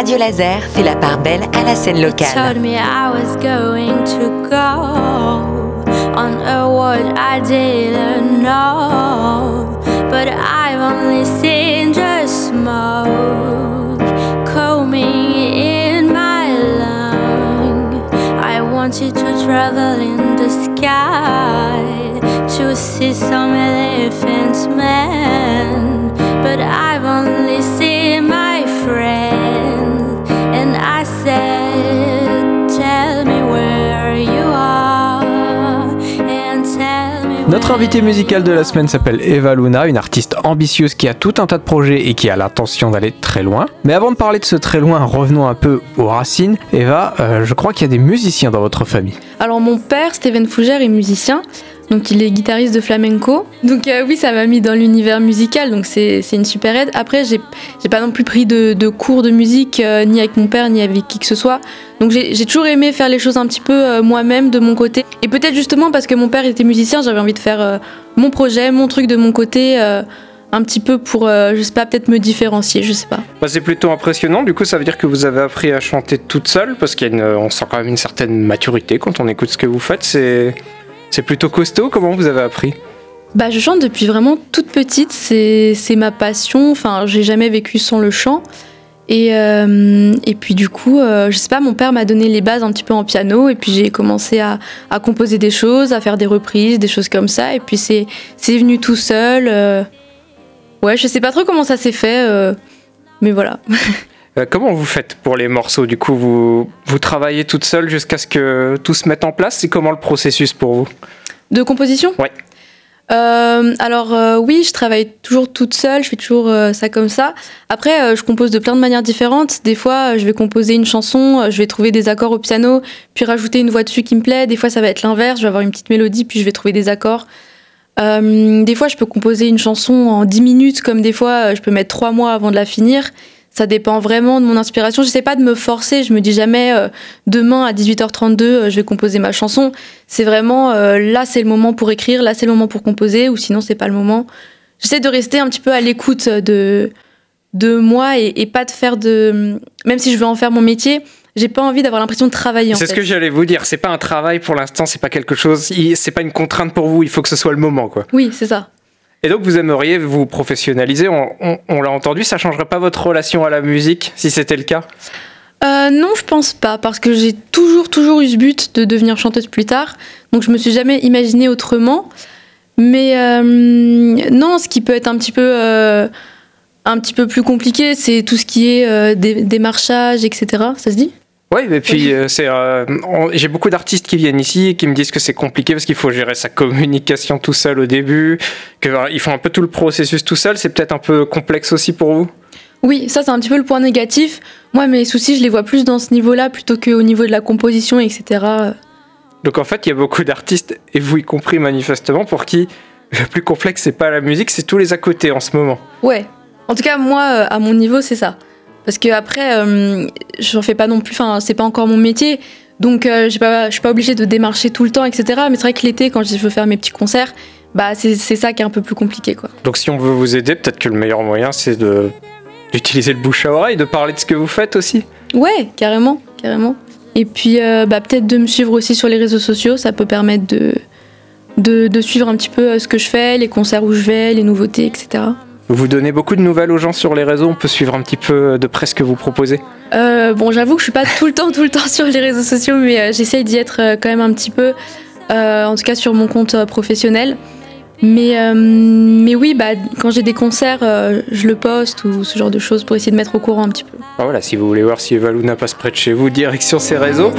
Radio Laser fait la part belle à la scène locale. told me I was going to go on a world I didn't know, but I've only seen just smoke coming in my lung. I wanted to travel in the sky to see some elephants, man, but I've Notre invitée musicale de la semaine s'appelle Eva Luna, une artiste ambitieuse qui a tout un tas de projets et qui a l'intention d'aller très loin. Mais avant de parler de ce très loin, revenons un peu aux racines. Eva, euh, je crois qu'il y a des musiciens dans votre famille. Alors mon père, Steven Fougère, est musicien. Donc il est guitariste de flamenco. Donc euh, oui, ça m'a mis dans l'univers musical, donc c'est une super aide. Après, j'ai pas non plus pris de, cours de musique, euh, ni avec mon père, ni avec qui que ce soit. Donc j'ai toujours aimé faire les choses un petit peu euh, moi-même, de mon côté. Et peut-être justement parce que mon père était musicien, j'avais envie de faire mon projet, mon truc de mon côté, un petit peu pour, je sais pas, peut-être me différencier, je sais pas. Bah, c'est plutôt impressionnant, du coup ça veut dire que vous avez appris à chanter toute seule, parce qu'on sent quand même une certaine maturité quand on écoute ce que vous faites. C'est c'est plutôt costaud, comment vous avez appris? Bah, je chante depuis vraiment toute petite, c'est ma passion. Enfin, j'ai jamais vécu sans le chant. Et, euh, et puis du coup, euh, je sais pas, mon père m'a donné les bases un petit peu en piano, et puis j'ai commencé à, à composer des choses, à faire des reprises, des choses comme ça. Et puis c'est c'est venu tout seul. euh. Ouais, je sais pas trop comment ça s'est fait, euh, mais voilà. Euh, Comment vous faites pour les morceaux Du coup, vous, vous travaillez toute seule jusqu'à ce que tout se mette en place? C'est comment le processus pour vous? De composition? Ouais. Euh, alors euh, oui, je travaille toujours toute seule, je fais toujours euh, ça comme ça. Après, je compose de plein de manières différentes. Des fois, je vais composer une chanson, je vais trouver des accords au piano, puis rajouter une voix dessus qui me plaît. Des fois, ça va être l'inverse, je vais avoir une petite mélodie, puis je vais trouver des accords. Des fois, je peux composer une chanson en 10 minutes, comme des fois, je peux mettre 3 mois avant de la finir. Ça dépend vraiment de mon inspiration. J'essaie pas de me forcer. Je me dis jamais euh, demain à 18h32 euh, je vais composer ma chanson. C'est vraiment euh, là c'est le moment pour écrire, là c'est le moment pour composer, ou sinon c'est pas le moment. J'essaie de rester un petit peu à l'écoute de de moi et, et pas de faire de même si je veux en faire mon métier, j'ai pas envie d'avoir l'impression de travailler. C'est ce que j'allais vous dire. C'est pas un travail pour l'instant, c'est pas quelque chose. C'est pas une contrainte pour vous. Il faut que ce soit le moment, quoi. Oui, c'est ça. Et donc, vous aimeriez vous professionnaliser. On, l'a entendu. Ça changerait pas votre relation à la musique si c'était le cas? Euh, non, je pense pas, parce que j'ai toujours, toujours eu ce but de devenir chanteuse plus tard. Donc je me suis jamais imaginée autrement. Mais euh, non, ce qui peut être un petit peu, euh, un petit peu plus compliqué, c'est tout ce qui est dé- démarchage, etc. Ça se dit? Oui, et puis euh, c'est. euh, J'ai beaucoup d'artistes qui viennent ici et qui me disent que c'est compliqué parce qu'il faut gérer sa communication tout seul au début, qu'ils font un peu tout le processus tout seul. C'est peut-être un peu complexe aussi pour vous? Oui, ça c'est un petit peu le point négatif. Moi, mes soucis, je les vois plus dans ce niveau-là plutôt qu'au niveau de la composition, etc. Donc en fait, il y a beaucoup d'artistes, et vous y compris manifestement, pour qui le plus complexe, c'est pas la musique, c'est tous les à côté en ce moment. Ouais. En tout cas, moi, euh, à mon niveau, c'est ça. Parce que après, euh, j'en fais pas non plus. Enfin, c'est pas encore mon métier. Donc, euh, je suis pas obligée de démarcher tout le temps, etc. Mais c'est vrai que l'été, quand je veux faire mes petits concerts, bah, c'est ça qui est un peu plus compliqué, quoi. Donc si on veut vous aider, peut-être que le meilleur moyen, c'est d'utiliser le bouche à oreille, de parler de ce que vous faites aussi. Ouais, carrément, carrément. Et puis, euh, bah, peut-être de me suivre aussi sur les réseaux sociaux. Ça peut permettre de, de, de suivre un petit peu euh, ce que je fais, les concerts où je vais, les nouveautés, etc. Vous donnez beaucoup de nouvelles aux gens sur les réseaux, on peut suivre un petit peu de près ce que vous proposez. Euh, bon, j'avoue que je suis pas tout le temps, tout le temps sur les réseaux sociaux, mais euh, j'essaye d'y être euh, quand même un petit peu, euh, en tout cas sur mon compte euh, professionnel. Mais, euh, mais oui, bah, quand j'ai des concerts, euh, je le poste ou ce genre de choses pour essayer de mettre au courant un petit peu. Ah, voilà, si vous voulez voir si Eva Luna passe près de chez vous, direction ses réseaux.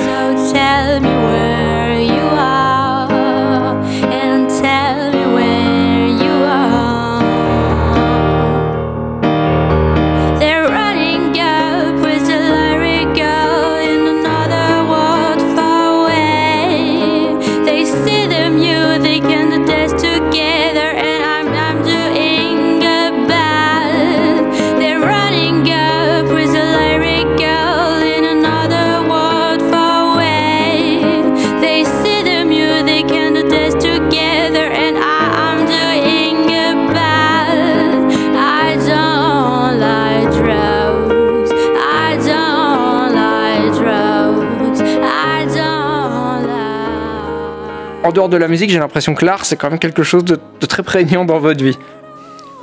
En dehors de la musique, j'ai l'impression que l'art, c'est quand même quelque chose de, de très prégnant dans votre vie.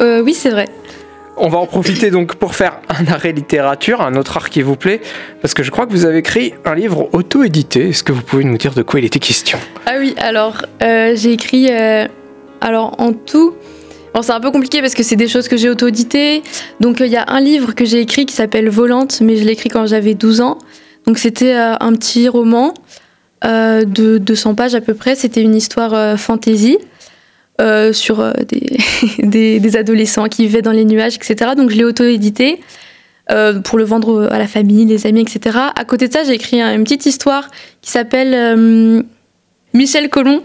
Euh, oui, c'est vrai. On va en profiter donc pour faire un arrêt littérature, un autre art qui vous plaît, parce que je crois que vous avez écrit un livre auto-édité. Est-ce que vous pouvez nous dire de quoi il était question? Ah oui, alors euh, j'ai écrit, euh, alors en tout, bon, c'est un peu compliqué parce que c'est des choses que j'ai auto-éditées. Donc euh, il y a un livre que j'ai écrit qui s'appelle Volante, mais je l'ai écrit quand j'avais 12 ans. Donc c'était euh, un petit roman de 200 pages à peu près. C'était une histoire euh, fantasy. euh, sur euh, des, des, adolescents qui vivaient dans les nuages, etc. Donc je l'ai auto-édité euh, pour le vendre à la famille, les amis, etc. À côté de ça, j'ai écrit un- une petite histoire qui s'appelle euh, Michel Colomb.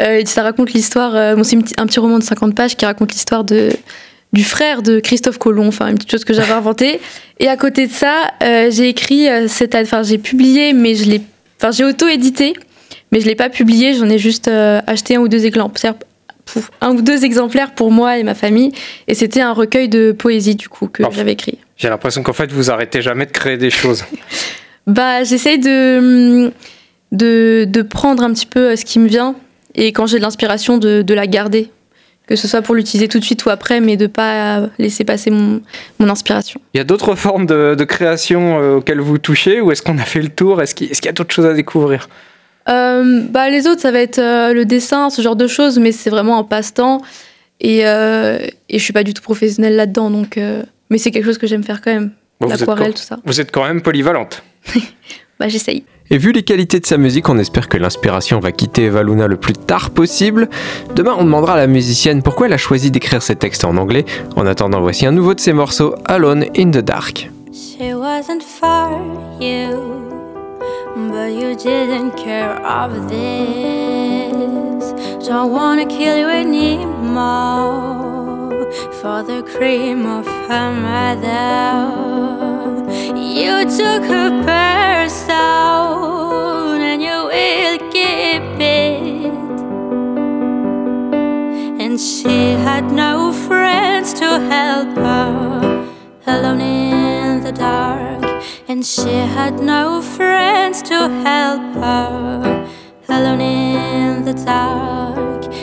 Euh, ça raconte l'histoire. euh, bon, c'est un petit roman de 50 pages qui raconte l'histoire de du frère de Christophe Colomb, enfin une petite chose que j'avais inventée. Et à côté de ça, euh, j'ai écrit, euh, cette, enfin j'ai publié, mais je l'ai, enfin j'ai auto-édité, mais je l'ai pas publié. J'en ai juste euh, acheté un ou deux exemplaires, pour, un ou deux exemplaires pour moi et ma famille. Et c'était un recueil de poésie du coup que j'avais écrit. J'ai l'impression qu'en fait, vous arrêtez jamais de créer des choses. Bah, j'essaye de, de, de prendre un petit peu euh, ce qui me vient et quand j'ai de l'inspiration, de, de la garder. Que ce soit pour l'utiliser tout de suite ou après, mais de pas laisser passer mon, mon inspiration. Il y a d'autres formes de, de création euh, auxquelles vous touchez ou est-ce qu'on a fait le tour? Est-ce qu'il y a d'autres choses à découvrir? Euh, bah, les autres, ça va être euh, le dessin, ce genre de choses, mais c'est vraiment un passe-temps. Et, euh, et je suis pas du tout professionnelle là-dedans, donc. mais c'est quelque chose que j'aime faire quand même. Bon, L'aquarelle, tout ça. vous êtes quand même polyvalente. Bah, j'essaye. Et vu les qualités de sa musique, on espère que l'inspiration va quitter Eva Luna le plus tard possible. Demain, on demandera à la musicienne pourquoi elle a choisi d'écrire ses textes en anglais. En attendant, voici un nouveau de ses morceaux, Alone in the Dark. She wasn't for you, but you didn't care of this. Don't wanna kill you anymore for the cream of her mother. You took her person and you will keep it. And she had no friends to help her alone in the dark, and she had no friends to help her. Alone in the darkness,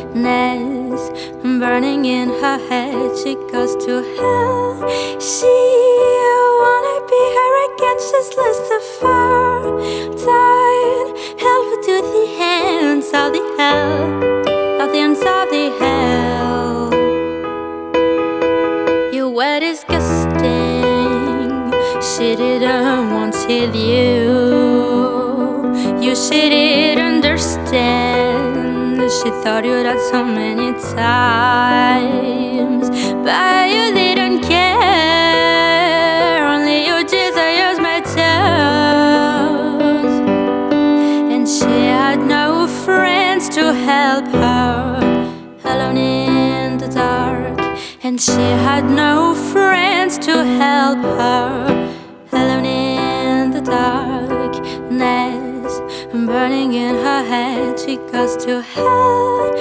burning in her head, she goes to hell. She wanna be her she's Lucifer. Died, help her to the hands of the hell, of the ends of the hell. You were disgusting. She didn't want you. You she didn't understand. She thought you that so many times, but you didn't care. To help her alone in the dark. And she had no friends to help her alone in the darkness. Burning in her head, she goes to hell.